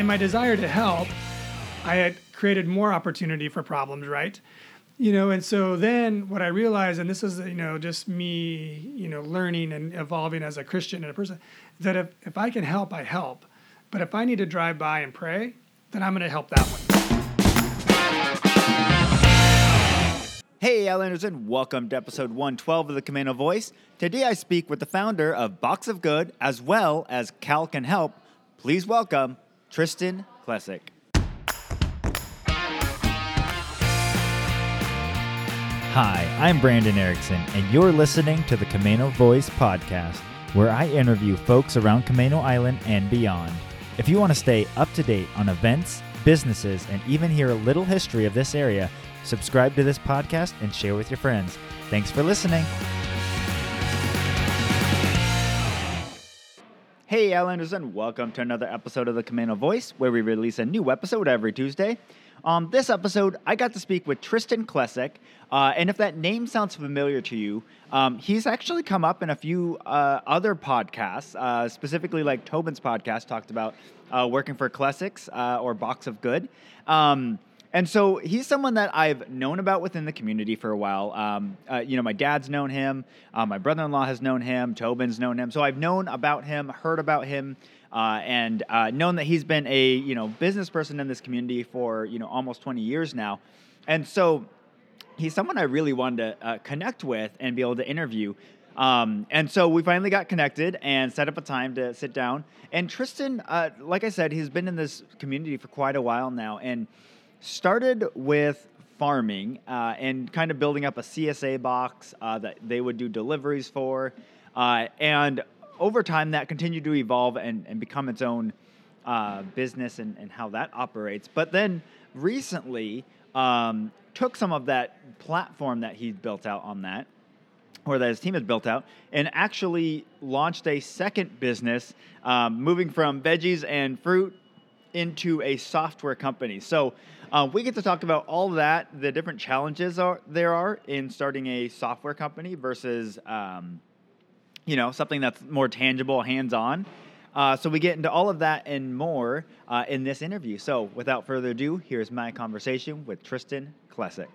in my desire to help, I had created more opportunity for problems, right? You know, and so then what I realized, and this is, you know, just me, you know, learning and evolving as a Christian and a person, that if, if I can help, I help. But if I need to drive by and pray, then I'm going to help that one. Hey, Islanders, and welcome to episode 112 of the Camano Voice. Today I speak with the founder of Box of Good as well as Cal Can Help. Please welcome Tristan Klesick. Hi, I'm Brandon Erickson, and you're listening to the Camano Voice podcast, where I interview folks around Camano Island and beyond. If you want to stay up to date on events, businesses, and even hear a little history of this area, subscribe to this podcast and share with your friends. Thanks for listening. Hey, Islanders, and welcome to another episode of the Camano Voice, where we release a new episode every Tuesday. On this episode, I got to speak with Tristan Klesick, uh, and if that name sounds familiar to you, um, he's actually come up in a few uh, other podcasts, uh, specifically like Tobin's podcast talked about uh, working for Klesicks uh, or Box of Good. Um, and so he's someone that I've known about within the community for a while. Um, uh, you know, my dad's known him, uh, my brother in law has known him, Tobin's known him. So I've known about him, heard about him, uh, and uh, known that he's been a you know business person in this community for you know almost 20 years now. And so he's someone I really wanted to uh, connect with and be able to interview. Um, and so we finally got connected and set up a time to sit down. And Tristan, uh, like I said, he's been in this community for quite a while now and started with farming uh, and kind of building up a CSA box uh, that they would do deliveries for. Uh, and over time, that continued to evolve and, and become its own uh, business and, and how that operates. But then recently, um, took some of that platform that he'd built out on that, or that his team had built out, and actually launched a second business, um, moving from veggies and fruit into a software company. So uh, we get to talk about all that, the different challenges are, there are in starting a software company versus, um, you know, something that's more tangible, hands-on. Uh, so we get into all of that and more uh, in this interview. So without further ado, here's my conversation with Tristan Klesick.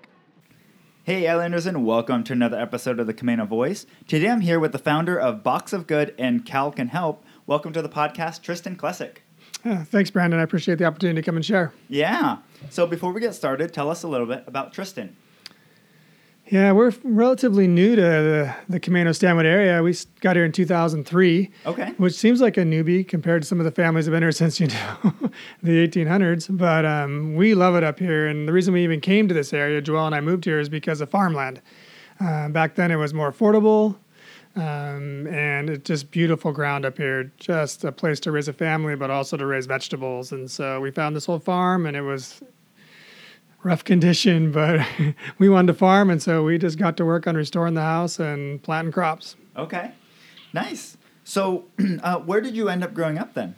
Hey, Islanders, and welcome to another episode of the Camano Voice. Today I'm here with the founder of Box of Good and Cal Can Help. Welcome to the podcast, Tristan Klesick. Yeah, thanks, Brandon. I appreciate the opportunity to come and share. Yeah. So before we get started, tell us a little bit about Tristan. Yeah, we're relatively new to the, the Camano Stanwood area. We got here in 2003. Okay. Which seems like a newbie compared to some of the families that have been here since, you know, the 1800s. But um, we love it up here. And the reason we even came to this area, Joelle and I moved here, is because of farmland. Uh, back then it was more affordable. Um, and it's just beautiful ground up here, just a place to raise a family, but also to raise vegetables. And so we found this whole farm, and it was rough condition, but we wanted to farm, and so we just got to work on restoring the house and planting crops. Okay, nice. So, uh, where did you end up growing up then?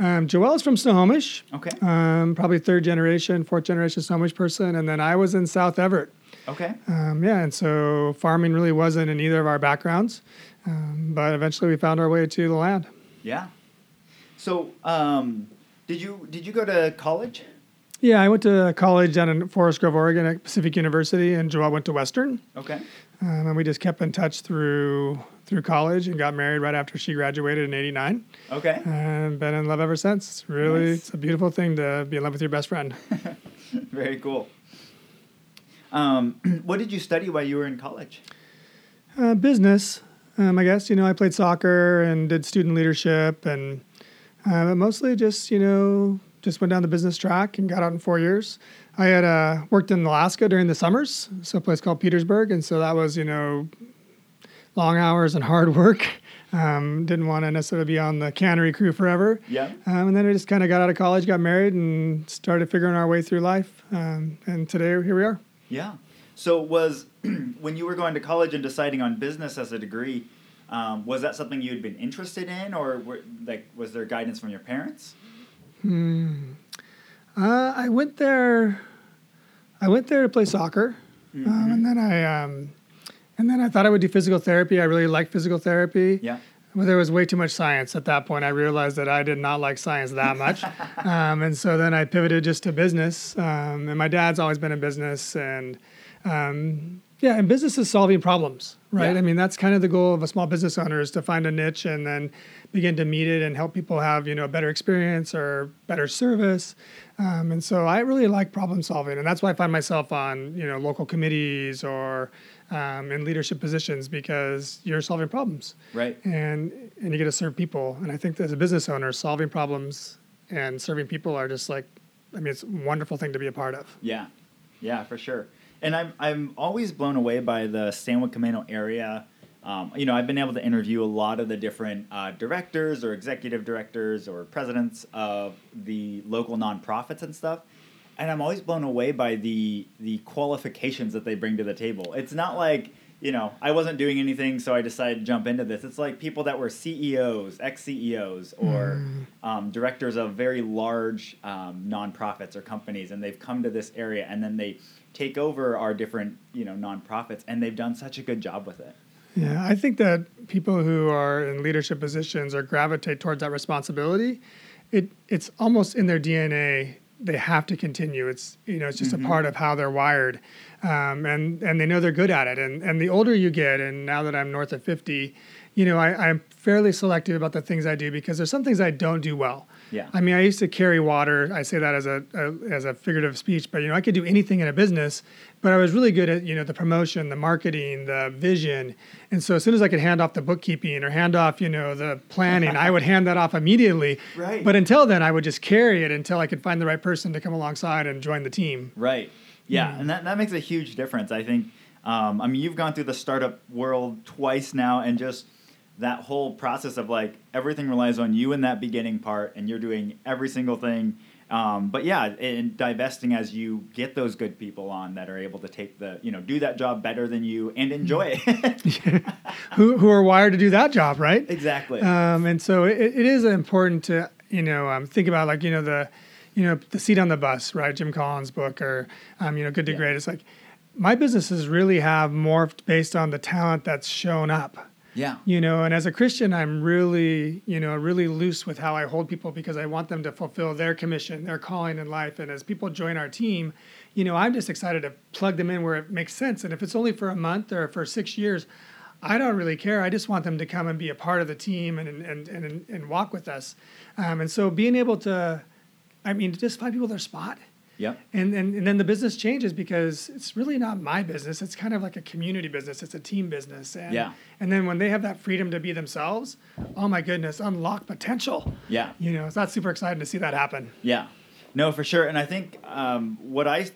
Um, is from Snohomish. Okay. Um, probably third generation, fourth generation Snohomish person, and then I was in South Everett. Okay. Um, yeah, and so farming really wasn't in either of our backgrounds, um, but eventually we found our way to the land. Yeah. So, um, did you did you go to college? Yeah, I went to college down in Forest Grove, Oregon at Pacific University, and Joelle went to Western. Okay. Um, and we just kept in touch through through college and got married right after she graduated in '89. Okay. And been in love ever since. Really Nice. it's a beautiful thing to be in love with your best friend. Very cool. Um, what did you study while you were in college? Uh, business, um, I guess. You know, I played soccer and did student leadership, and uh, but mostly just you know just went down the business track and got out in four years. I had uh, worked in Alaska during the summers, so a place called Petersburg, and so that was you know long hours and hard work. Um, didn't want to necessarily be on the cannery crew forever. Yeah. Um, and then I just kind of got out of college, got married, and started figuring our way through life. Um, and today, here we are. Yeah. So was when you were going to college and deciding on business as a degree, um, was that something you had been interested in, or were, like was there guidance from your parents? Hmm. Uh, I went there. I went there to play soccer, Mm-hmm. um, and then I um, and then I thought I would do physical therapy. I really like physical therapy. Yeah. Well, there was way too much science at that point. I realized that I did not like science that much, um, and so then I pivoted just to business. Um, and my dad's always been in business, and um, yeah, and business is solving problems, right? Yeah. I mean, that's kind of the goal of a small business owner is to find a niche and then begin to meet it and help people have you know a better experience or better service. Um, and so I really like problem solving, and that's why I find myself on you know local committees or um, in leadership positions because you're solving problems, Right. and and you get to serve people. And I think that as a business owner, solving problems and serving people are just like, I mean, it's a wonderful thing to be a part of. Yeah, yeah, for sure. And I'm I'm always blown away by the Stanwood Camano area. Um, you know, I've been able to interview a lot of the different uh, directors or executive directors or presidents of the local nonprofits and stuff, and I'm always blown away by the the qualifications that they bring to the table. It's not like you know I wasn't doing anything, so I decided to jump into this. It's like people that were CEOs, ex CEOs, or um, directors of very large um, nonprofits or companies, and they've come to this area, and then they take over our different you know nonprofits, and they've done such a good job with it. Yeah, I think that people who are in leadership positions or gravitate towards that responsibility, it it's almost in their DNA. They have to continue. It's you know it's just a part of how they're wired, um, and and they know they're good at it. And and the older you get, and now that I'm north of fifty, you know I, I'm fairly selective about the things I do because there's some things I don't do well. Yeah. I mean, I used to carry water. I say that as a, a as a figurative speech, but you know, I could do anything in a business. But I was really good at you know the promotion, the marketing, the vision, and so as soon as I could hand off the bookkeeping or hand off you know the planning, I would hand that off immediately. Right. But until then, I would just carry it until I could find the right person to come alongside and join the team. Right. Yeah, and that, that makes a huge difference. I think. Um, I mean, you've gone through the startup world twice now, and just that whole process of like everything relies on you in that beginning part, and you're doing every single thing. Um, but yeah, and divesting as you get those good people on that are able to take the, you know, do that job better than you and enjoy it. who who are wired to do that job, right? exactly. Um, and so it, it is important to you know um, think about like you know the you know the seat on the bus, right? Jim Collins' book or um, you know Good to Yeah. Great. It's like my businesses really have morphed based on the talent that's shown up. Yeah. You know, and as a Christian, I'm really, you know, really loose with how I hold people because I want them to fulfill their commission, their calling in life. And as people join our team, you know, I'm just excited to plug them in where it makes sense. And if it's only for a month or for six years, I don't really care. I just want them to come and be a part of the team and and and, and walk with us. Um, and so being able to, I mean, just find people their spot. Yep. And, and and then the business changes because it's really not my business. It's kind of like a community business. It's a team business. And, Yeah. And then when they have that freedom to be themselves, oh my goodness, unlock potential. Yeah. You know, it's not super exciting to see that happen. Yeah, no, for sure. And I think um, what I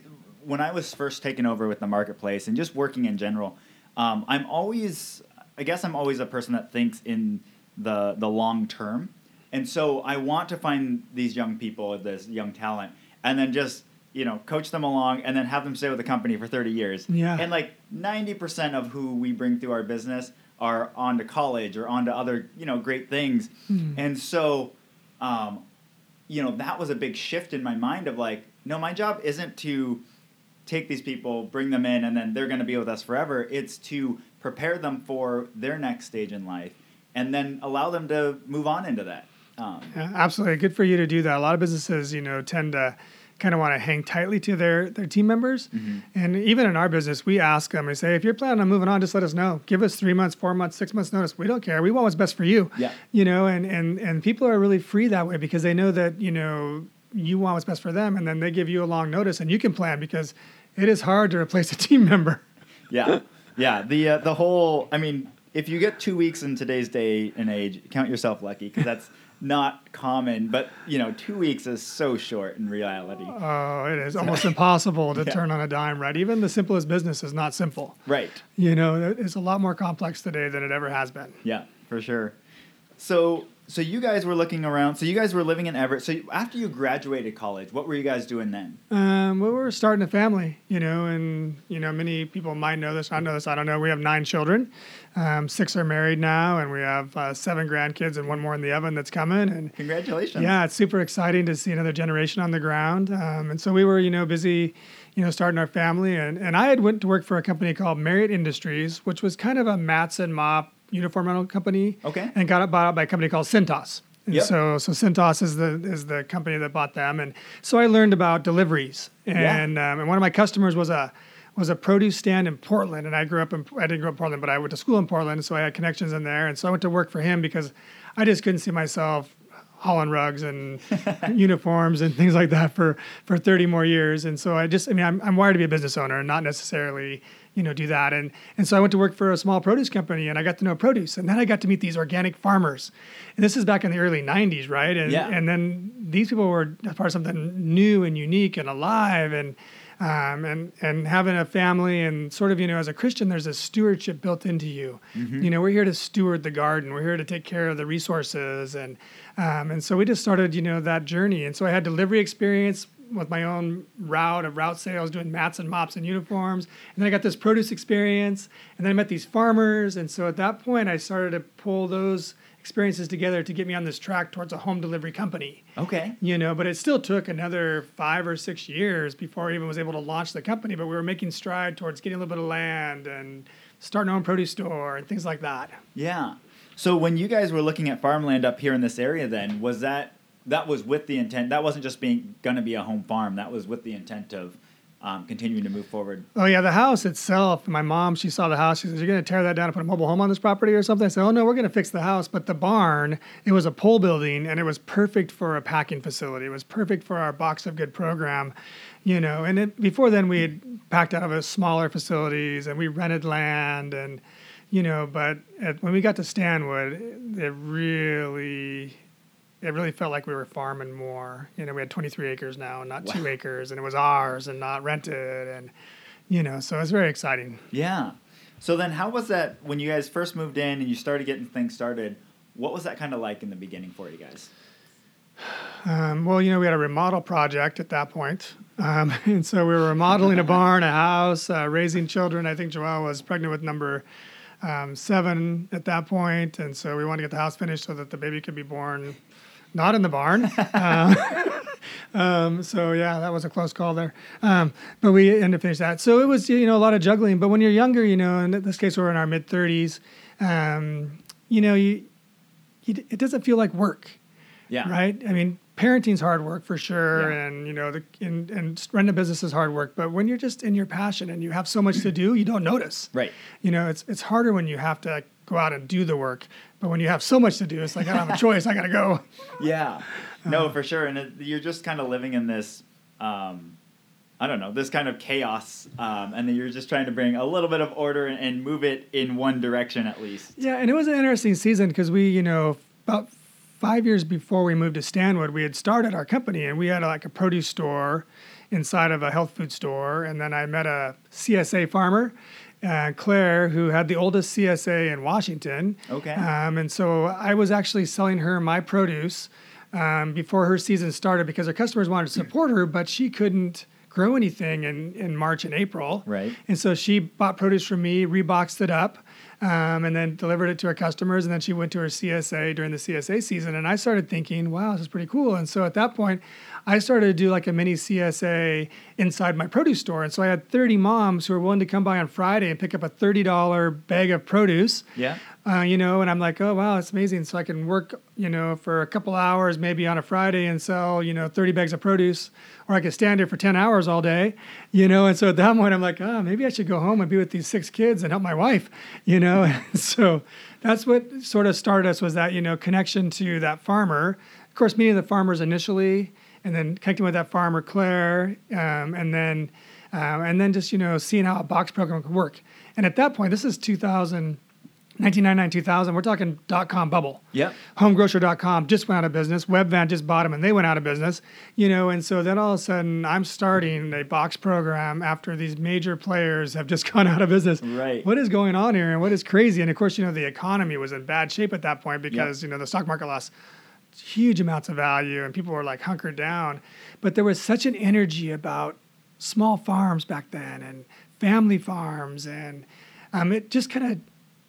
when I was first taken over with the marketplace and just working in general, um, I'm always, I guess, I'm always a person that thinks in the the long term, and so I want to find these young people, this young talent, and then just you know coach them along, and then have them stay with the company for 30 years. Yeah. And like 90% of who we bring through our business are on to college or on to other you know great things, and so. Um, you know that was a big shift in my mind of like no my job isn't to take these people bring them in and then they're going to be with us forever it's to prepare them for their next stage in life and then allow them to move on into that um, Yeah, absolutely. Good for you to do that. A lot of businesses, you know, tend to kind of want to hang tightly to their, their team members. Mm-hmm. And even in our business, we ask them, we say, if you're planning on moving on, just let us know. Give us three months, four months, six months notice. We don't care. We want what's best for you. Yeah. You know, and, and, and people are really free that way because they know that, you know, you want what's best for them. And then they give you a long notice and you can plan because it is hard to replace a team member. yeah yeah the uh, the whole i mean if you get two weeks in today's day and age count yourself lucky because that's not common but you know two weeks is so short in reality Oh, it is almost impossible to Yeah. turn on a dime, right? Even the simplest business is not simple. right You know, it's a lot more complex today than it ever has been. Yeah, for sure. So, so you guys were looking around. So you guys were living in Everett. So after you graduated college, what were you guys doing then? Um, well, we were starting a family, you know, and you know, many people might know this. I know this. I don't know. We have nine children. Um, six are married now, and we have uh, seven grandkids, and one more in the oven that's coming. And Congratulations. yeah, it's super exciting to see another generation on the ground. Um, and so we were, you know, busy, you know, starting our family. And, and I had went to work for a company called Marriott Industries, which was kind of a mats and mop, uniform rental company. Okay. And got it bought out by a company called Cintas. And Yep. so so Cintas is the is the company that bought them, and so I learned about deliveries. Yeah. And um, and one of my customers was a was a produce stand in Portland, and I grew up in I didn't grow up in Portland, but I went to school in Portland, so I had connections in there, and so I went to work for him because I just couldn't see myself hauling rugs and uniforms and things like that for for 30 more years and so i just i mean I'm, I'm wired to be a business owner and not necessarily you know do that and and so i went to work for a small produce company and i got to know produce and then i got to meet these organic farmers and this is back in the early 90s right and Yeah. and then these people were part of something new and unique and alive and um, and and having a family and sort of you know as a Christian there's a stewardship built into you. Mm-hmm. You know we're here to steward the garden. We're here to take care of the resources and um, and so we just started you know that journey. And so I had delivery experience with my own route of route sales, doing mats and mops and uniforms. And then I got this produce experience, and then I met these farmers. And so at that point I started to pull those experiences together to get me on this track towards a home delivery company Okay. you know but it still took another five or six years before i even was able to launch the company but we were making stride towards getting a little bit of land and starting our own produce store and things like that Yeah. So when you guys were looking at farmland up here in this area, then was that that was with the intent? That wasn't just being going to be a home farm. That was with the intent of um, continuing to move forward. oh yeah the house itself my mom she saw the house she says you're going to tear that down and put a mobile home on this property or something i said oh no we're going to fix the house but the barn it was a pole building and it was perfect for a packing facility it was perfect for our box of good program you know and it, before then we had packed out of smaller facilities and we rented land and you know but at, when we got to stanwood it really it really felt like we were farming more you know we had 23 acres now not two acres and it was ours and not rented and you know so it's very exciting Yeah. So then, how was that when you guys first moved in and you started getting things started? What was that kind of like in the beginning for you guys? Um, well, you know, we had a remodel project at that point. Um, and so we were remodeling a barn, a house, uh, raising children. I think Joelle was pregnant with number um, seven at that point, And so we wanted to get the house finished so that the baby could be born not in the barn. Uh, um, so yeah, that was a close call there. Um, but we ended up finishing that. So it was, you know, a lot of juggling. But when you're younger, you know, in this case, we're in our mid 30s, um, you know, you, you, it doesn't feel like work Yeah. right? I mean, parenting's hard work for sure, Yeah. and you know, the and, and running a business is hard work. But when you're just in your passion and you have so much to do, you don't notice. Right. You know, it's it's harder when you have to go out and do the work. But when you have so much to do, it's like I don't have a choice. I got to go. Yeah. No, for sure. And it, you're just kind of living in this, um, I don't know, this kind of chaos. Um, and then you're just trying to bring a little bit of order and, and move it in one direction at least. Yeah, and it was an interesting season because we, you know, about five years before we moved to Stanwood, we had started our company and we had like a produce store inside of a health food store. And then I met a CSA farmer, uh, Claire, who had the oldest CSA in Washington. Okay. Um, and so I was actually selling her my produce um, before her season started because her customers wanted to support her, but she couldn't grow anything in, in March and April. Right. And so she bought produce from me, reboxed it up, um, and then delivered it to her customers. And then she went to her CSA during the CSA season. And I started thinking, wow, this is pretty cool. And so at that point, I started to do like a mini CSA inside my produce store. And so I had 30 moms who were willing to come by on Friday and pick up a $30 bag of produce. Yeah. Uh, you know, and I'm like, oh wow, it's amazing. So I can work, you know, for a couple hours, maybe on a Friday, and sell, you know, 30 bags of produce, or I could stand here for 10 hours all day, you know. And so at that point, I'm like, oh, maybe I should go home and be with these six kids and help my wife, you know. And so that's what sort of started us was that you know connection to that farmer. Of course, meeting the farmers initially, and then connecting with that farmer Claire, um, and then um, and then just you know seeing how a box program could work. And at that point, this is 2000. 1999 2000 we're talking dot com bubble Yep. homegrocer.com just went out of business webvan just bought them and they went out of business you know and so then all of a sudden i'm starting a box program after these major players have just gone out of business Right. what is going on here and what is crazy and of course you know the economy was in bad shape at that point because you know the stock market lost huge amounts of value and people were like hunkered down but there was such an energy about small farms back then and family farms and um, it just kind of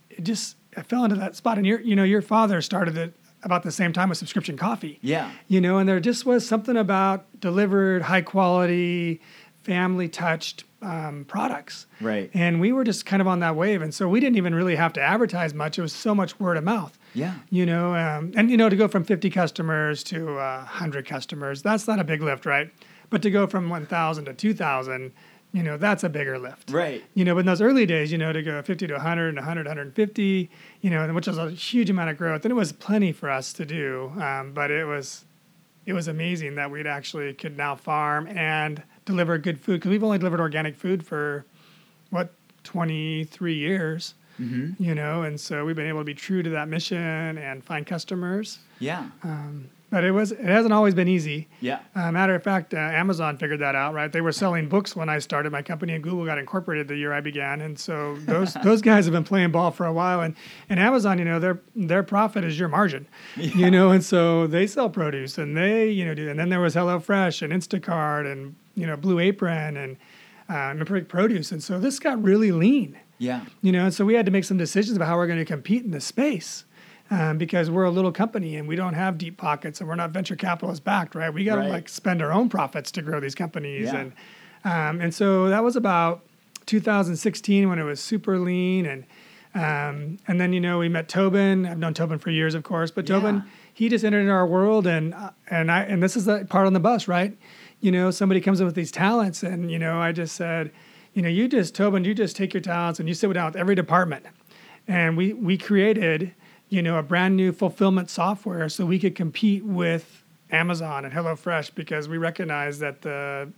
it just I fell into that spot and your you know your father started it about the same time with subscription coffee Yeah. you know and there just was something about delivered high quality family touched um, products. Right. And we were just kind of on that wave. And so we didn't even really have to advertise much. It was so much word of mouth. Yeah. You know, um, and, you know, to go from 50 customers to uh, 100 customers, that's not a big lift, right? But to go from 1,000 to 2,000, you know, that's a bigger lift. Right. You know, but in those early days, you know, to go 50 to 100 and 100, 150, you know, which was a huge amount of growth. And it was plenty for us to do. Um, but it was, it was amazing that we'd actually could now farm and deliver good food because we've only delivered organic food for what 23 years Mm-hmm. you know and so we've been able to be true to that mission and find customers. Yeah. um, but it was it hasn't always been easy. Yeah. uh, matter of fact uh, amazon figured that out right? They were selling books when i started my company and google got incorporated the year i began. And so those those guys have been playing ball for a while. And and amazon you know their their profit is your margin you know? And so they sell produce and they you know do and then there was HelloFresh and instacart and you know blue apron and uh, produce. And so this got really lean Yeah. you know and so we had to make some decisions about how we're going to compete in this space um, because we're a little company and we don't have deep pockets and we're not venture capitalist backed right we got to Right. like spend our own profits to grow these companies Yeah. and um, and so that was about 2016 when it was super lean and um, and then you know we met Tobin I've known Tobin for years of course but Tobin Yeah. he just entered our world and uh, and I and this is the part on the bus right you know somebody comes in with these talents and you know I just said you know you just Tobin you just take your talents and you sit down with every department and we we created you know a brand new fulfillment software so we could compete with Amazon and HelloFresh because we recognized that the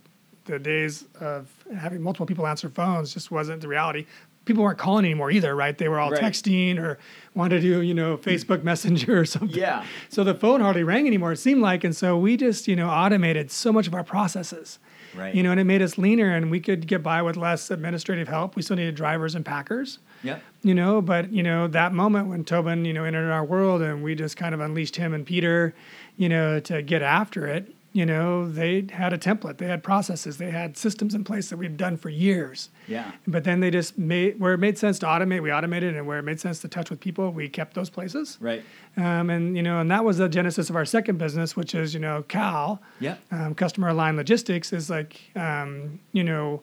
the days of having multiple people answer phones just wasn't the reality. People weren't calling anymore either, right? They were all Right. texting or wanted to do, you know, Facebook Messenger or something. Yeah. So the phone hardly rang anymore, it seemed like. And so we just, you know, automated so much of our processes. Right. You know, and it made us leaner and we could get by with less administrative help. We still needed drivers and packers Yep. you know but you know that moment when tobin you know entered our world and we just kind of unleashed him and peter you know to get after it you know they had a template they had processes they had systems in place that we'd done for years Yeah. but then they just made where it made sense to automate we automated and where it made sense to touch with people we kept those places Right. um, and you know and that was the genesis of our second business which is you know cal Yep. um, customer aligned logistics is like um, you know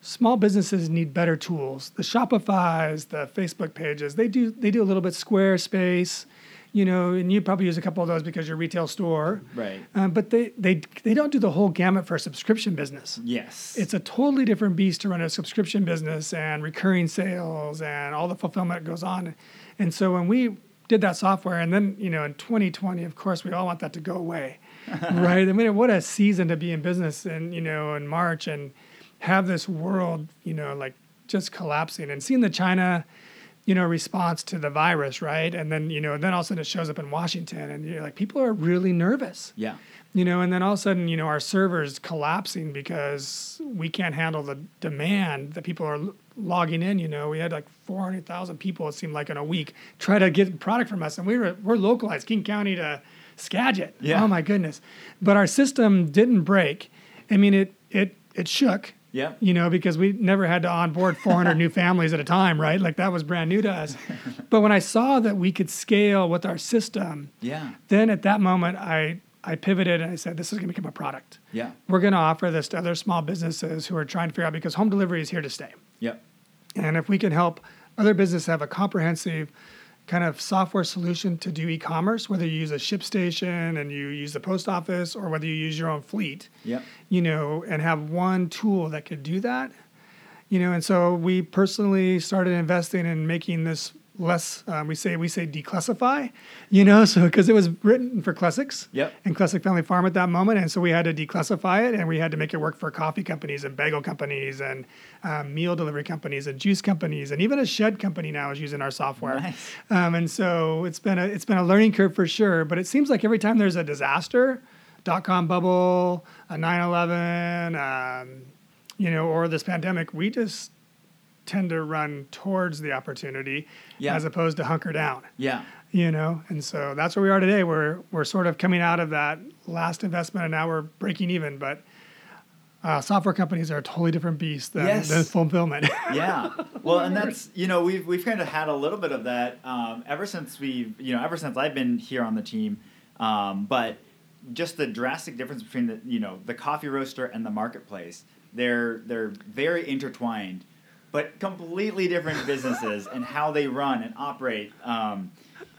small businesses need better tools the shopify's the facebook pages they do they do a little bit squarespace you know and you probably use a couple of those because you're a retail store Right. um, but they, they they don't do the whole gamut for a subscription business Yes. it's a totally different beast to run a subscription business and recurring sales and all the fulfillment that goes on. And so when we did that software, and then you know in 2020, of course, we all want that to go away, right? I mean, what a season to be in business, and you know, in March and have this world, you know, like just collapsing, and seeing the China. You know, response to the virus, right? And then, you know, and then all of a sudden it shows up in Washington, and you're like, people are really nervous yeah. you know and then all of a sudden you know our servers collapsing because we can't handle the demand that people are l- logging in you know we had like 400000 people it seemed like in a week try to get product from us and we were we're localized king county to skagit Yeah. oh my goodness but our system didn't break i mean it it it shook Yeah. you know, because we never had to onboard 400 new families at a time, right? Like that was brand new to us. But when I saw that we could scale with our system, Yeah. then at that moment I I pivoted and I said, this is going to become a product. Yeah. We're going to offer this to other small businesses who are trying to figure out because home delivery is here to stay. Yep. And if we can help other businesses have a comprehensive kind of software solution to do e-commerce, whether you use a ship station and you use the post office or whether you use your own fleet, Yep. you know, and have one tool that could do that, you know, and so we personally started investing in making this less. Um, we say we say declassify, you know, so because it was written for Klesicks Yep. and Klesick Family Farm at that moment, and so we had to declassify it, and we had to make it work for coffee companies and bagel companies and um, meal delivery companies and juice companies, and even a shed company now is using our software. Nice. Um, and so it's been a it's been a learning curve for sure. But it seems like every time there's a disaster, dot com bubble, a 9/11, um, you know, or this pandemic, we just tend to run towards the opportunity Yeah. as opposed to hunker down. Yeah. You know, and so that's where we are today. We're we're sort of coming out of that last investment, and now we're breaking even. But uh, software companies are a totally different beast than, Yes. than fulfillment. yeah. Well, and that's you know we've we've kind of had a little bit of that um, ever since we've you know ever since I've been here on the team, um, but just the drastic difference between the you know the coffee roaster and the marketplace. they're they're very intertwined, but completely different businesses and how they run and operate. Um,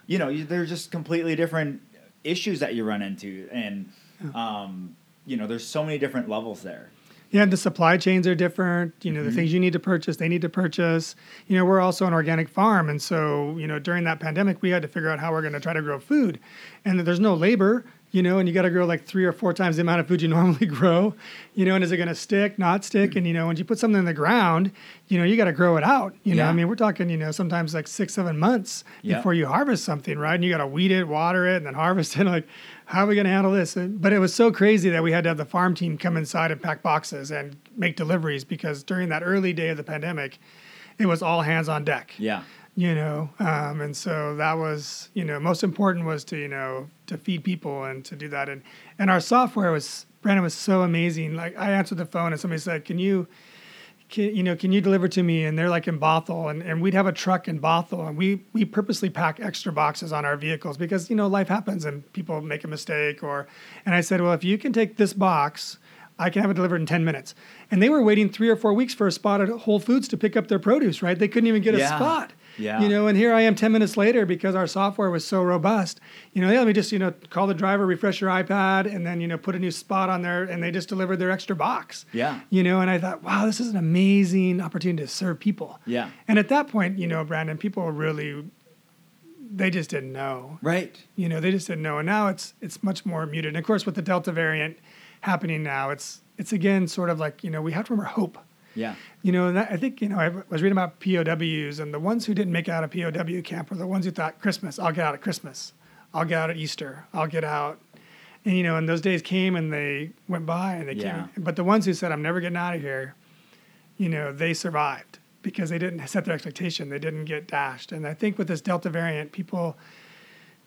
you know, you, they're just completely different issues that you run into, and um, you know, there's so many different levels there. Yeah, the supply chains are different. You know, mm-hmm. the things you need to purchase, they need to purchase. You know, we're also an organic farm. And so, you know, during that pandemic, we had to figure out how we're going to try to grow food. And there's no labor you know, and you got to grow like three or four times the amount of food you normally grow, you know, and is it going to stick, not stick? And, you know, when you put something in the ground, you know, you got to grow it out, you know, I mean, we're talking, you know, sometimes like six, seven months yeah. before you harvest something, right? And you got to weed it, water it, and then harvest it. Like, how are we going to handle this? But it was so crazy that we had to have the farm team come inside and pack boxes and make deliveries because during that early day of the pandemic, it was all hands on deck. Yeah you know um, and so that was you know most important was to you know to feed people and to do that and and our software was brandon was so amazing like i answered the phone and somebody said can you can, you know can you deliver to me and they're like in bothell and, and we'd have a truck in bothell and we we purposely pack extra boxes on our vehicles because you know life happens and people make a mistake or and i said well if you can take this box I can have it delivered in 10 minutes. And they were waiting three or four weeks for a spot at Whole Foods to pick up their produce, right? They couldn't even get yeah. a spot. Yeah. You know, and here I am 10 minutes later because our software was so robust. You know, yeah, let me just, you know, call the driver, refresh your iPad, and then, you know, put a new spot on there, and they just delivered their extra box. Yeah. You know, and I thought, wow, this is an amazing opportunity to serve people. Yeah. And at that point, you know, Brandon, people really they just didn't know. Right. You know, they just didn't know. And now it's it's much more muted. And of course with the Delta variant happening now, it's it's again sort of like, you know, we have to remember hope. Yeah. You know, and I think, you know, I was reading about POWs, and the ones who didn't make out of POW camp were the ones who thought, Christmas, I'll get out at Christmas. I'll get out at Easter. I'll get out. And, you know, and those days came and they went by and they yeah. came. But the ones who said, I'm never getting out of here, you know, they survived because they didn't set their expectation. They didn't get dashed. And I think with this Delta variant, people,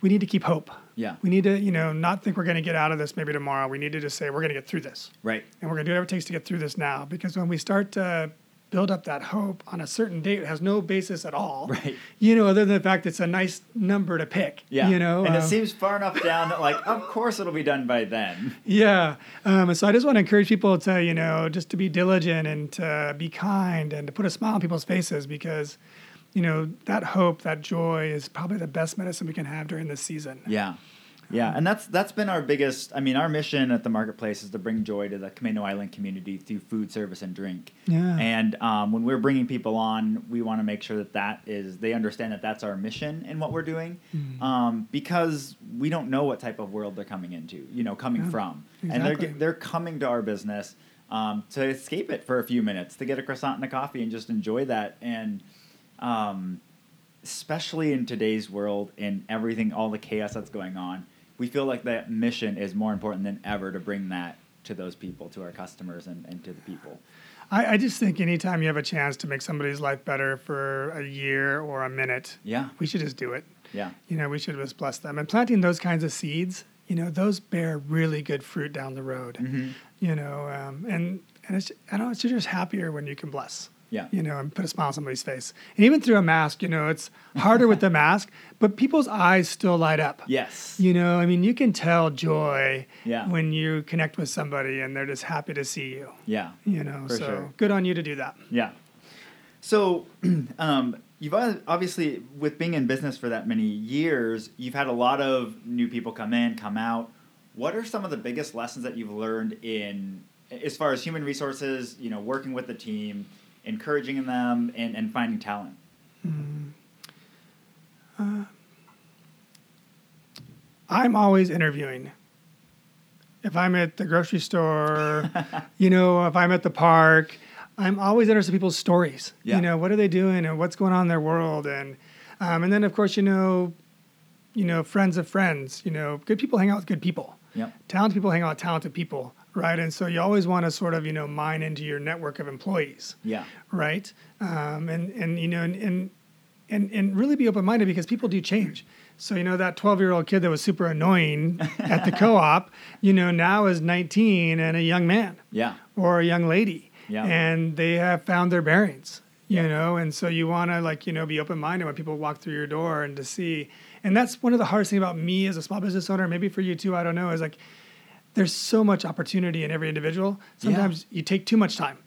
we need to keep hope. Yeah. We need to, you know, not think we're going to get out of this maybe tomorrow. We need to just say we're going to get through this. Right. And we're going to do whatever it takes to get through this now. Because when we start to build up that hope on a certain date, it has no basis at all. Right. You know, other than the fact it's a nice number to pick. Yeah. You know, and it um, seems far enough down that like, of course it'll be done by then. Yeah. Um, so I just want to encourage people to, you know, just to be diligent and to be kind and to put a smile on people's faces because you know, that hope, that joy is probably the best medicine we can have during this season. Yeah. Yeah, and that's that's been our biggest. I mean, our mission at the marketplace is to bring joy to the Camano Island community through food service and drink. Yeah. And um, when we're bringing people on, we want to make sure that that is they understand that that's our mission in what we're doing, mm. um, because we don't know what type of world they're coming into. You know, coming yeah, from, exactly. and they're they're coming to our business um, to escape it for a few minutes, to get a croissant and a coffee, and just enjoy that and um, especially in today's world and everything, all the chaos that's going on, we feel like that mission is more important than ever to bring that to those people, to our customers, and, and to the people. I, I, just think anytime you have a chance to make somebody's life better for a year or a minute, yeah, we should just do it. Yeah, you know, we should just bless them. And planting those kinds of seeds, you know, those bear really good fruit down the road. Mm-hmm. You know, um, and and it's I don't know, it's just happier when you can bless. Yeah. You know, and put a smile on somebody's face. And even through a mask, you know, it's harder with the mask, but people's eyes still light up. Yes. You know, I mean, you can tell joy yeah. when you connect with somebody and they're just happy to see you. Yeah. You know, For so sure. good on you to do that. Yeah. So, um, you've obviously, with being in business for that many years, you've had a lot of new people come in, come out. What are some of the biggest lessons that you've learned in, as far as human resources, you know, working with the team? Encouraging them and, and finding talent? Mm. Uh, I'm always interviewing. If I'm at the grocery store, you know, if I'm at the park, I'm always interested in people's stories. Yeah. You know, what are they doing and what's going on in their world, and um, and then of course, you know, you know, friends of friends. You know, good people hang out with good people. Yep. Talented people hang out with talented people right? And so you always want to sort of you know mine into your network of employees. Yeah. Right. Um, and and you know and and and, and really be open minded because people do change. So you know that 12 year old kid that was super annoying at the co-op, you know now is 19 and a young man. Yeah. Or a young lady. Yeah. And they have found their bearings. You yeah. know, and so you want to like you know be open minded when people walk through your door and to see, and that's one of the hardest things about me as a small business owner, maybe for you too. I don't know, is like there's so much opportunity in every individual. Sometimes you take too much time.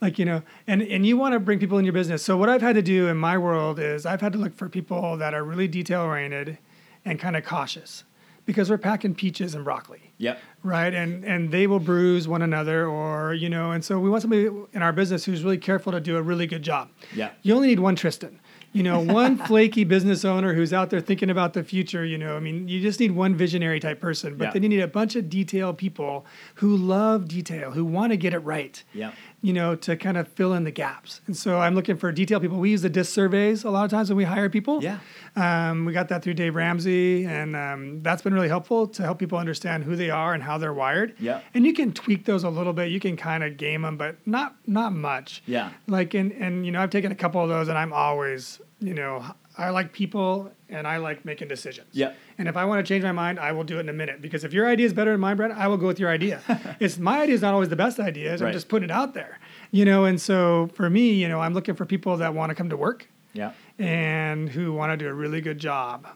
Like, you know, and, and you want to bring people in your business. So what I've had to do in my world is I've had to look for people that are really detail oriented and kind of cautious because we're packing peaches and broccoli Yep. right and and they will bruise one another or you know and so we want somebody in our business who's really careful to do a really good job Yeah. you only need one tristan you know one flaky business owner who's out there thinking about the future you know i mean you just need one visionary type person but Yeah. then you need a bunch of detailed people who love detail who want to get it right Yep. you know, to kind of fill in the gaps. And so I'm looking for detailed people. We use the disc surveys a lot of times when we hire people. Yeah. Um, we got that through Dave Ramsey, and um, that's been really helpful to help people understand who they are and how they're wired. Yeah. And you can tweak those a little bit. You can kind of game them, but not not much. Yeah. Like and and you know I've taken a couple of those, and I'm always you know I like people and I like making decisions. Yeah. And if I want to change my mind, I will do it in a minute because if your idea is better than mine, Brent, I will go with your idea. it's my idea is not always the best ideas. Right. I'm just putting it out there, you know. And so for me, you know, I'm looking for people that want to come to work Yeah. and who want to do a really good job.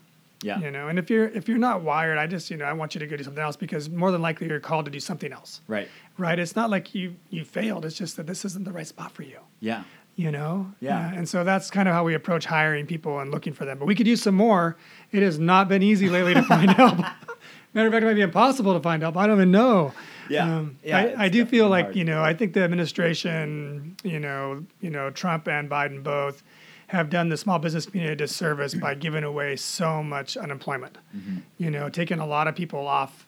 Yeah. You know, and if you're if you're not wired, I just you know I want you to go do something else because more than likely you're called to do something else. Right. Right? It's not like you you failed. It's just that this isn't the right spot for you Yeah. You know Yeah. and so that's kind of how we approach hiring people and looking for them but we could use some more it has not been easy lately to find help matter of fact it might be impossible to find help i don't even know Yeah. um, Yeah, I, I do feel like hard. you know i think the administration you know you know trump and biden both have done the small business community a disservice by giving away so much unemployment Mm-hmm. you know taking a lot of people off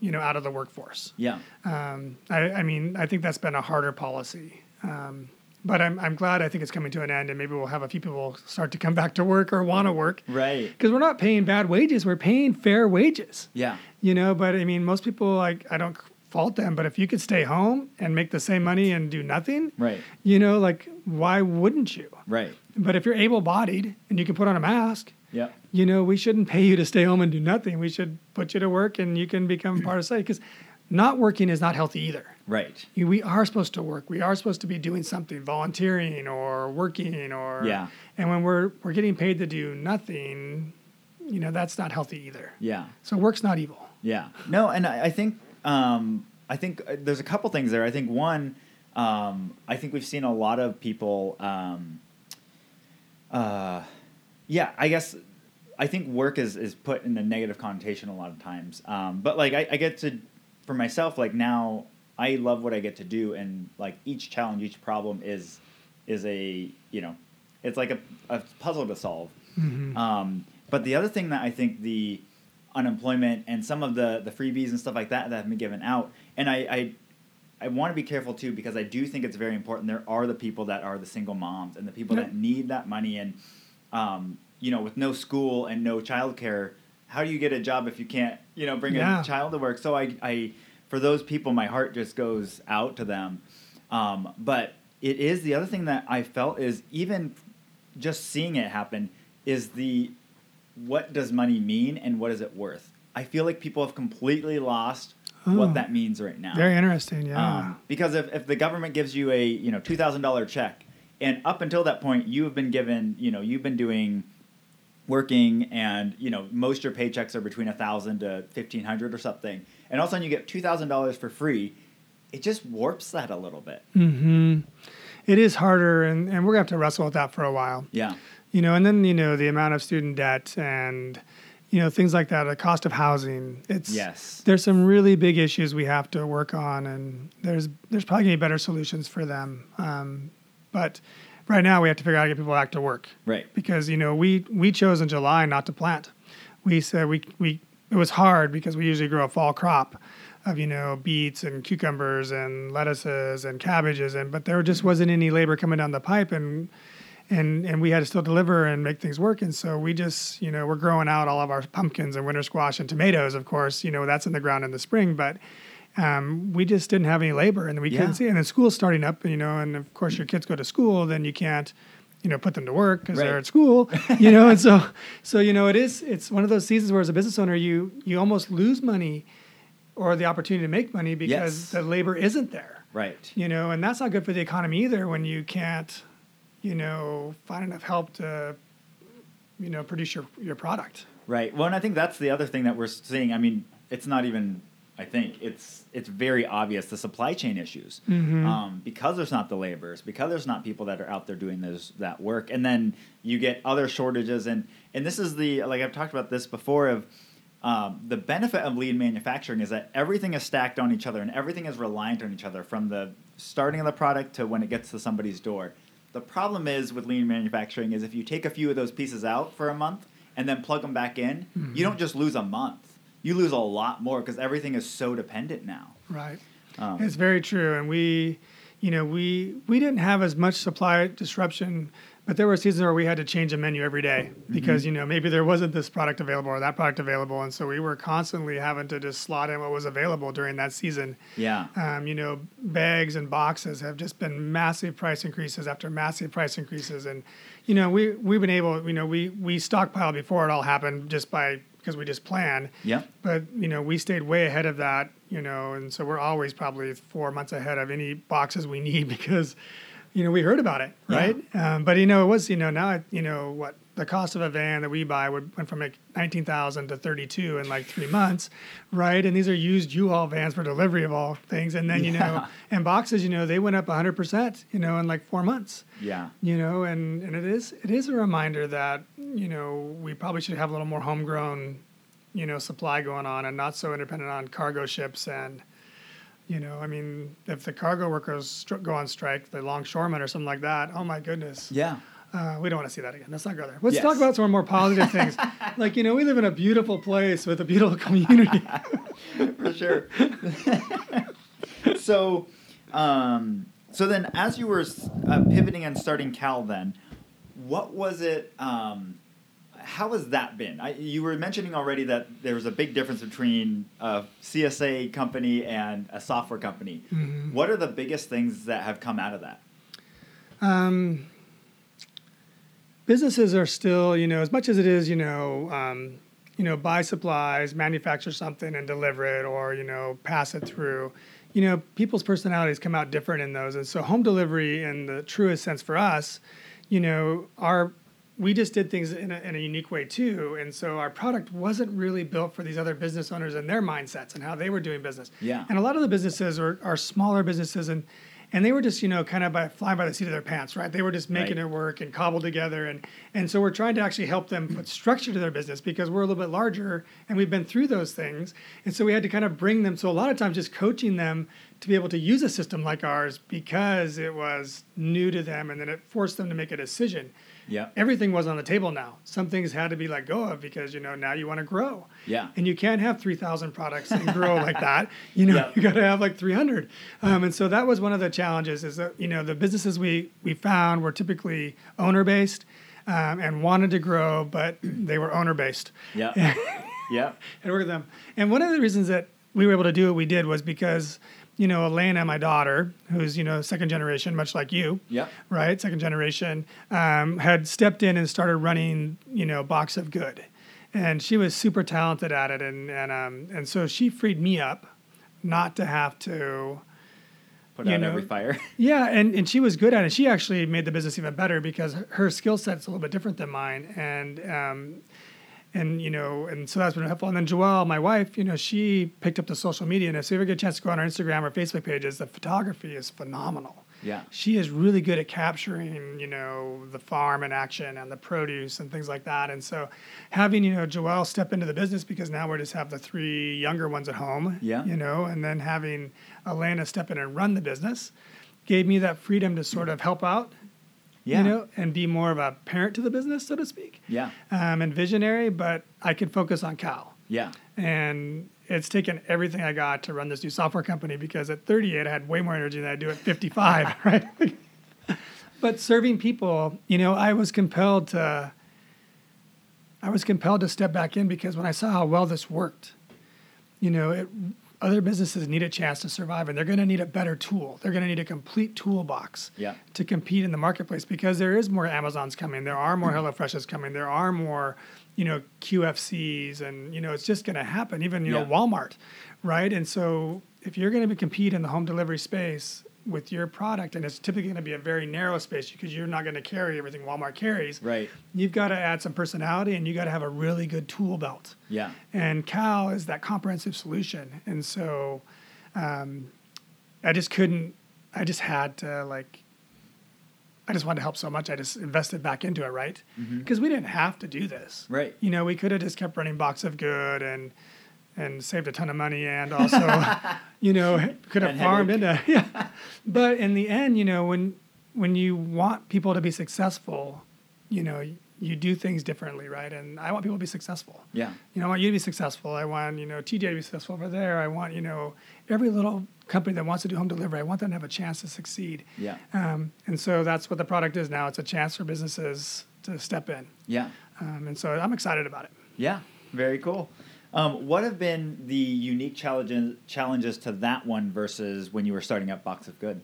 you know out of the workforce Yeah. um, I, I mean, I think that's been a harder policy. Um, but I'm, I'm glad I think it's coming to an end, and maybe we'll have a few people start to come back to work or want to work Right. because we're not paying bad wages; we're paying fair wages. Yeah. You know, but I mean, most people like I don't fault them, but if you could stay home and make the same money and do nothing, Right. you know, like why wouldn't you? Right. But if you're able-bodied and you can put on a mask, Yeah. you know, we shouldn't pay you to stay home and do nothing. We should put you to work and you can become part of society because not working is not healthy either. Right. We are supposed to work. We are supposed to be doing something, volunteering or working or Yeah. And when we're we're getting paid to do nothing, you know, that's not healthy either. Yeah. So work's not evil. Yeah. No, and I, I think um, I think uh, there's a couple things there. I think one, um, I think we've seen a lot of people. Um, uh, yeah, I guess I think work is is put in a negative connotation a lot of times. Um, but like I, I get to for myself like now I love what I get to do, and like each challenge, each problem is is a you know it's like a, a puzzle to solve. Um, but the other thing that I think the unemployment and some of the the freebies and stuff like that that have been given out, and I I, I want to be careful too because I do think it's very important. There are the people that are the single moms and the people Yep. that need that money, and um, you know, with no school and no childcare, how do you get a job if you can't you know bring Yeah. a child to work? So I I for those people, my heart just goes out to them. Um, but it is the other thing that I felt is even just seeing it happen is the what does money mean and what is it worth? I feel like people have completely lost Oh. what that means right now. Very interesting. Yeah. Um, because if, if the government gives you a you know two thousand dollar check, and up until that point you have been given you know you've been doing working and you know most your paychecks are between a thousand to fifteen hundred or something, and all of a sudden you get two thousand dollars for free, it just warps that a little bit. Mm-hmm. It is harder, and, and we're gonna have to wrestle with that for a while. Yeah. You know, and then you know the amount of student debt and you know things like that, the cost of housing. It's Yes. There's some really big issues we have to work on, and there's there's probably gonna be better solutions for them. Um, but right now we have to figure out how to get people back to work Right. because you know we we chose in July not to plant. We said we we it was hard because we usually grow a fall crop of you know beets and cucumbers and lettuces and cabbages and but there just wasn't any labor coming down the pipe and and and we had to still deliver and make things work and so we just you know we're growing out all of our pumpkins and winter squash and tomatoes of course you know that's in the ground in the spring but um, we just didn't have any labor and we Yeah. couldn't see and then school's starting up you know and of course your kids go to school then you can't you know put them to work because Right. they're at school you know and so so you know it is it's one of those seasons where as a business owner you you almost lose money or the opportunity to make money because Yes. the labor isn't there Right. you know and that's not good for the economy either when you can't you know find enough help to you know produce your your product Right. Well, and I think that's the other thing that we're seeing. I mean, it's not even I think it's it's very obvious the supply chain issues Mm-hmm. um, because there's not the laborers, because there's not people that are out there doing those that work, and then you get other shortages, and and this is the like I've talked about this before of. Um, the benefit of lean manufacturing is that everything is stacked on each other and everything is reliant on each other from the starting of the product to when it gets to somebody's door. The problem is with lean manufacturing is if you take a few of those pieces out for a month and then plug them back in, you don't just lose a month. You lose a lot more because everything is so dependent now. Right. Um, It's very true, and we, you know, we we didn't have as much supply disruption, but there were seasons where we had to change a menu every day because you know maybe there wasn't this product available or that product available, and so we were constantly having to just slot in what was available during that season. yeah. Um, you know, bags and boxes have just been massive price increases after massive price increases, and you know we we've been able, you know, we we stockpiled before it all happened just by because we just plan. Yeah. But you know, we stayed way ahead of that, you know, and so we're always probably four months ahead of any boxes we need because, you know, we heard about it, Yeah. right? Um, but you know, it was you know now you know what the cost of a van that we buy would went from like nineteen thousand to thirty two in like three months, right? And these are used U-Haul vans for delivery of all things, and then you know, and boxes, you know, they went up hundred percent, you know, in like four months Yeah. you know and and it is it is a reminder that you know we probably should have a little more homegrown you know supply going on and not so independent on cargo ships and you know i mean if the cargo workers go on strike the longshoremen or something like that oh my goodness Yeah. Uh, we don't want to see that again let's not go there let's Yes. talk about some more positive things like you know we live in a beautiful place with a beautiful community for sure. so, um, so then, as you were uh, pivoting and starting Cal, then what was it? Um, how has that been? I, you were mentioning already that there was a big difference between a CSA company and a software company. What are the biggest things that have come out of that? um, businesses are still, you know, as much as it is, you know, um, you know, buy supplies, manufacture something and deliver it, or you know, pass it through. You know, people's personalities come out different in those, and so home delivery, in the truest sense for us, you know, our we just did things in a, in a unique way too, and so our product wasn't really built for these other business owners and their mindsets and how they were doing business. Yeah. And a lot of the businesses are, are smaller businesses and and they were just you know kind of by flying by the seat of their pants right? They were just making Right. it work and cobbled together. And and so we're trying to actually help them put structure to their business because we're a little bit larger and we've been through those things. And so we had to kind of bring them so a lot of times just coaching them to be able to use a system like ours because it was new to them and then it forced them to make a decision Yeah. everything was on the table now some things had to be let go of because you know now you want to grow Yeah. and you can't have 3000 products and grow like that you know Yeah. you got to have like 300 um, and so that was one of the challenges is that you know the businesses we we found were typically owner based um, and wanted to grow but they were owner based Yeah. yeah. and work with them and one of the reasons that we were able to do what we did was because you know elena my daughter who's you know second generation much like you. Yeah. right? Second generation um, had stepped in and started running you know box of good. And she was super talented at it. And and um, and so she freed me up not to have to Put You out know, every fire. yeah and, and she was good at it. She actually made the business even better because her skill set's a little bit different than mine. And um, and you know and so that's been helpful and then joelle my wife you know she picked up the social media and if you ever get a chance to go on our instagram or facebook pages the photography is phenomenal Yeah. she is really good at capturing, you know, the farm in action and the produce and things like that. And so having, you know, Joelle step into the business because now we just have the three younger ones at home, Yeah. you know, and then having Alana step in and run the business gave me that freedom to sort of help out, Yeah. you know, and be more of a parent to the business, so to speak, Yeah. um, and visionary, but I could focus on Cal. Yeah. And it's taken everything I got to run this new software company because at 38, I had way more energy than I do at 55, right? but serving people, you know, I was compelled to, I was compelled to step back in because when I saw how well this worked, you know, it, other businesses need a chance to survive and they're going to need a better tool. They're going to need a complete toolbox Yeah. to compete in the marketplace because there is more Amazons coming, there are more mm-hmm. Hello HelloFreshes coming, there are more, you know, QFCs, and you know, it's just going to happen. Even you know, Walmart, right? And so, if you're going to compete in the home delivery space, with your product, and it's typically going to be a very narrow space because you're not going to carry everything Walmart carries. Right. You've got to add some personality, and you got to have a really good tool belt. Yeah. And Cal is that comprehensive solution, and so um, I just couldn't. I just had to like. I just wanted to help so much. I just invested back into it, right? Because we didn't have to do this. Right. You know, we could have just kept running box of good and and saved a ton of money and also, you know, could have farmed into yeah. But in the end, you know, when when you want people to be successful, you know, you do things differently, right? And I want people to be successful. Yeah. You know, I want you to be successful. I want, you know, TJ to be successful over there. I want, you know, every little company that wants to do home delivery, I want them to have a chance to succeed. Yeah. Um, and so that's what the product is now. It's a chance for businesses to step in. Yeah. Um, and so I'm excited about it. Yeah. Very cool. Um, what have been the unique challenges challenges to that one versus when you were starting up Box of Good?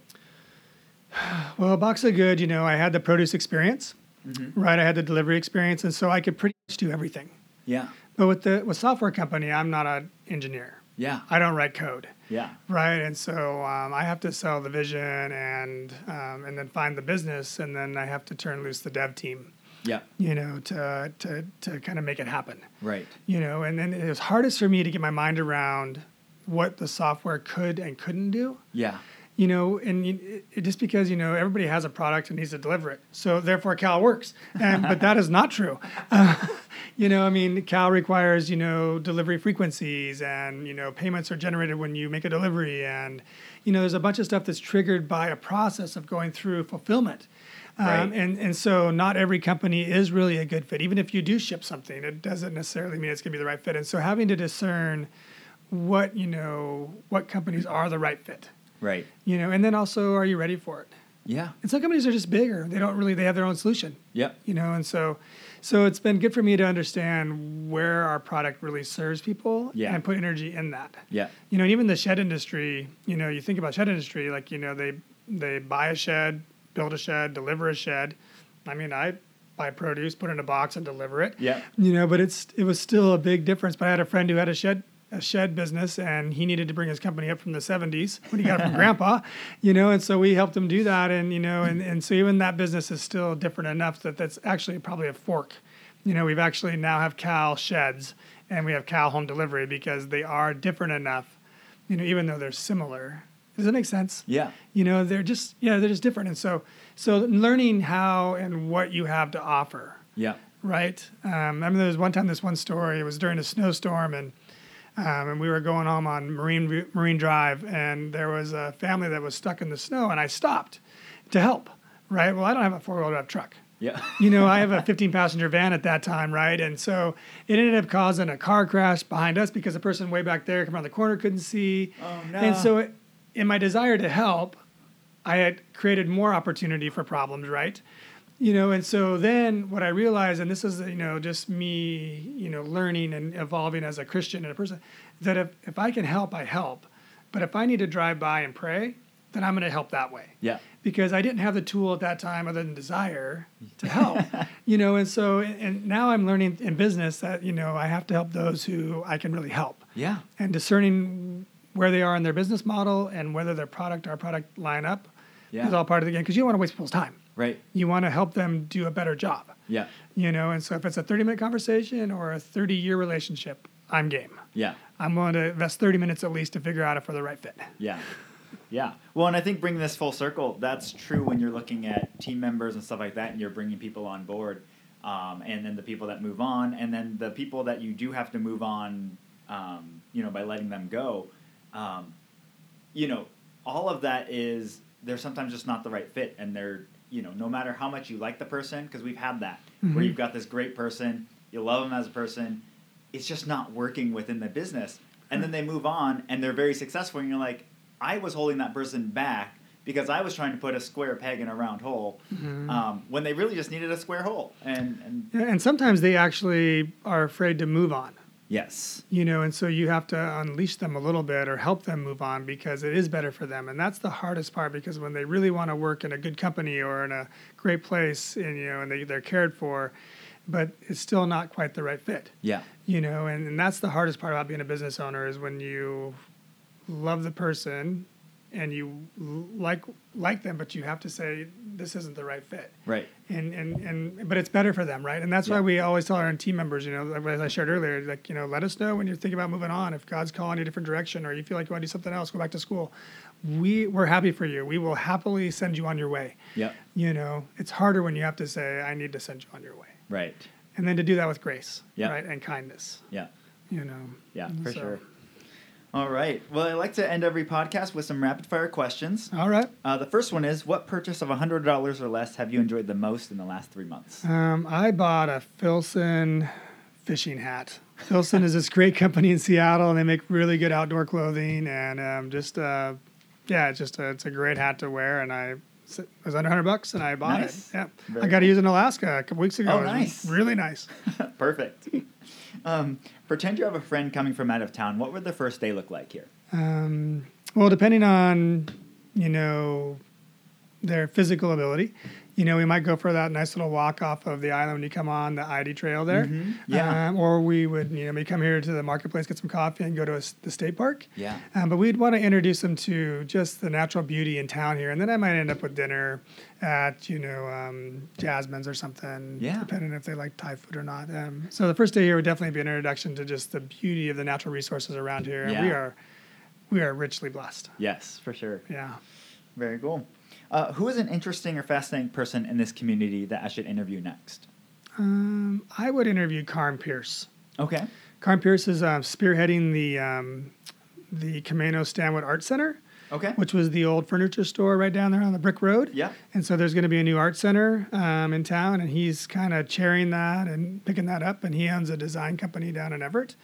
Well, Box of Good, you know, I had the produce experience, Mm-hmm. right? I had the delivery experience, and so I could pretty much do everything. Yeah. But with the with software company, I'm not an engineer. Yeah. I don't write code, Yeah. right? And so um, I have to sell the vision and um, and then find the business, and then I have to turn loose the dev team, Yeah. you know, to to to kind of make it happen. Right. you know and then it was hardest for me to get my mind around what the software could and couldn't do Yeah. you know and you, it, just because you know everybody has a product and needs to deliver it so therefore cal works and but that is not true uh, you know i mean cal requires you know delivery frequencies and you know payments are generated when you make a delivery and you know there's a bunch of stuff that's triggered by a process of going through fulfillment um, Right. and and so not every company is really a good fit. Even if you do ship something, it doesn't necessarily mean it's going to be the right fit. And so having to discern what you know what companies are the right fit, Right. you know, and then also are you ready for it? Yeah. And some companies are just bigger; they don't really they have their own solution, Yeah. you know. And so, so it's been good for me to understand where our product really serves people Yeah. and put energy in that Yeah. you know, and even the shed industry, you know, you think about shed industry, like, you know, they they buy a shed, build a shed, deliver a shed. I mean, I buy produce, put it in a box and deliver it. Yeah. You know, but it's it was still a big difference. But I had a friend who had a shed a shed business and he needed to bring his company up from the 70s when he got it from grandpa, you know, and so we helped him do that and you know, and, and so even that business is still different enough that that's actually probably a fork. You know, we've actually now have cow sheds and we have cow home delivery because they are different enough, you know, even though they're similar. Does that make sense? Yeah. You know, they're just yeah, they're just different. And so so learning how and what you have to offer Yeah. right? Um, I mean, there was one time this one story. It was during a snowstorm, and um, and we were going home on Marine Marine Drive, and there was a family that was stuck in the snow, and I stopped to help. Right? Well, I don't have a four wheel drive truck. Yeah. You know, I have a 15 passenger van at that time, right? And so it ended up causing a car crash behind us because the person way back there, come around the corner, couldn't see. Oh, no. And so, it, in my desire to help, I had created more opportunity for problems, right? You know, and so then what I realized, and this is, you know, just me, you know, learning and evolving as a Christian and a person, that if, if I can help, I help. But if I need to drive by and pray, then I'm going to help that way Yeah. because I didn't have the tool at that time other than desire to help, you know. And so, and now I'm learning in business that you know I have to help those who I can really help, Yeah. and discerning where they are in their business model and whether their product, our product, line up Yeah. is all part of the game. Because you don't want to waste people's time. Right. You want to help them do a better job, Yeah. you know. And so, if it's a 30 minute conversation or a 30 year relationship, I'm game. Yeah. I'm willing to invest 30 minutes at least to figure out if we're the right fit. Yeah. Yeah. Well, and I think bringing this full circle, that's true when you're looking at team members and stuff like that, and you're bringing people on board, um, and then the people that move on, and then the people that you do have to move on, um, you know, by letting them go. Um, you know, all of that is they're sometimes just not the right fit, and they're you know, no matter how much you like the person, because we've had that where Mhm. you've got this great person, you love them as a person, it's just not working within the business, and then they move on and they're very successful, and you're like, I was holding that person back because I was trying to put a square peg in a round hole um, when they really just needed a square hole, and and And sometimes they actually are afraid to move on. Yes, you know and so you have to unleash them a little bit or help them move on because it is better for them. And that's the hardest part because when they really want to work in a good company or in a great place and you know and they, they're cared for but it's still not quite the right fit. Yeah, you know and, and that's the hardest part about being a business owner is when you love the person and you like like them, but you have to say this isn't the right fit. Right. And and and but it's better for them, right? And that's why we always tell our own team members, you know, like as I shared earlier, like you know, let us know when you're thinking about moving on. If God's calling you a different direction, or you feel like you want to do something else, go back to school. We we're happy for you. We will happily send you on your way. Yeah. You know, it's harder when you have to say, I need to send you on your way, Right. and then to do that with grace, Yeah. right, and kindness. Yeah. You know. Yeah, for So- sure. All right. Well, I like to end every podcast with some rapid fire questions. All right. Uh, the first one is What purchase of $100 or less have you enjoyed the most in the last three months? Um, I bought a Filson fishing hat. Filson is this great company in Seattle, and they make really good outdoor clothing. And um, just, uh, yeah, it's just a, it's a great hat to wear. And I it was under 100 bucks, and I bought Nice. it. Yeah, Very I got to use it in Alaska a couple weeks ago. Oh, nice. really nice. Perfect. Um, pretend you have a friend coming from out of town. What would the first day look like here? Um, well, depending on you know their physical ability, you know, we might go for that nice little walk off of the island when you come on the ID trail there. Mhm. Yeah. Um, or we would, you know, maybe come here to the marketplace, get some coffee, and go to a the state park. Yeah. Um, but we'd want to introduce them to just the natural beauty in town here, and then I might end up with dinner at, you know, um, Jasmine's or something. Yeah. Depending if they like Thai food or not. Um, so the first day here would definitely be an introduction to just the beauty of the natural resources around here, and we are, we are richly blessed. Yes, for sure. Yeah. Very cool. Uh, who is an interesting or fascinating person in this community that I should interview next? Um, I would interview Carm Pierce. Okay. Carm Pierce is um, spearheading the um, the Camano Stanwood Art Center, Okay. which was the old furniture store right down there on the Brick Road. Yeah. And so there's going to be a new art center um, in town, and he's kind of chairing that and picking that up. And he owns a design company down in Everett.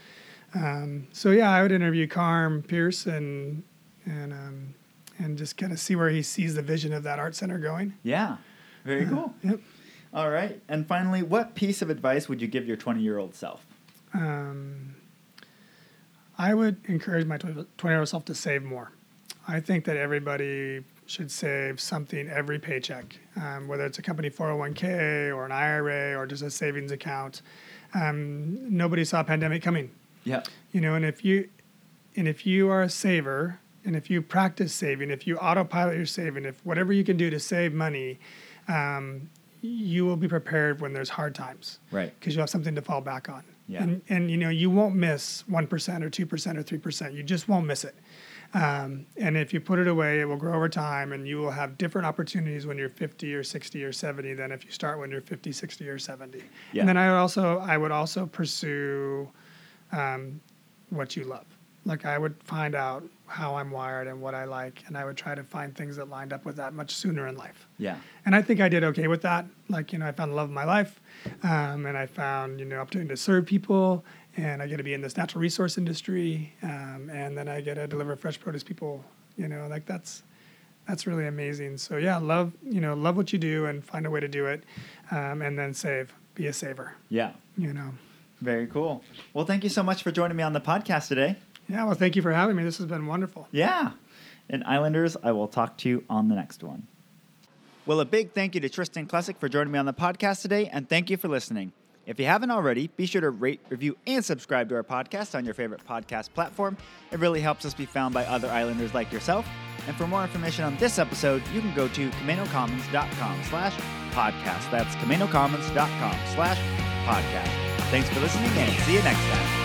Um, so yeah, I would interview Carm Pierce and and um, and just kind of see where he sees the vision of that art center going. Yeah. Very cool. Yep. All right. And finally, what piece of advice would you give your 20 year old self? Um, I would encourage my 20 year old self to save more. I think that everybody should save something every paycheck, um, whether it's a company 401k or an IRA or just a savings account. Um, nobody saw a pandemic coming, Yeah. you know, and if you and if you are a saver and if you practice saving, if you autopilot your saving, if whatever you can do to save money, um, you will be prepared when there's hard times Right. because you have something to fall back on. Yeah. And, and you know, you won't miss 1% or 2% or 3%. You just won't miss it. Um, and if you put it away, it will grow over time and you will have different opportunities when you're 50 or 60 or 70 than if you start when you're 50, 60 or 70. Yeah. And then I also, I would also pursue um, what you love. Like I would find out how I'm wired and what I like, and I would try to find things that lined up with that much sooner in life Yeah. and I think I did okay with that. Like you know, I found the love of my life, um, and I found you know opportunity to serve people, and I get to be in this natural resource industry, um, and then I get to deliver fresh produce people. You know, like that's that's really amazing. So yeah, love you know love what you do and find a way to do it, um, and then save. Be a saver. Yeah. You know. Very cool. Well, thank you so much for joining me on the podcast today. Yeah. Well, thank you for having me. This has been wonderful. Yeah. And Islanders, I will talk to you on the next one. Well, a big thank you to Tristan Klesick for joining me on the podcast today, and thank you for listening. If you haven't already, be sure to rate, review, and subscribe to our podcast on your favorite podcast platform. It really helps us be found by other Islanders like yourself. And for more information on this episode, you can go to CamanoCommons.com slash podcast. That's CamanoCommons.com slash podcast. Thanks for listening, and see you next time.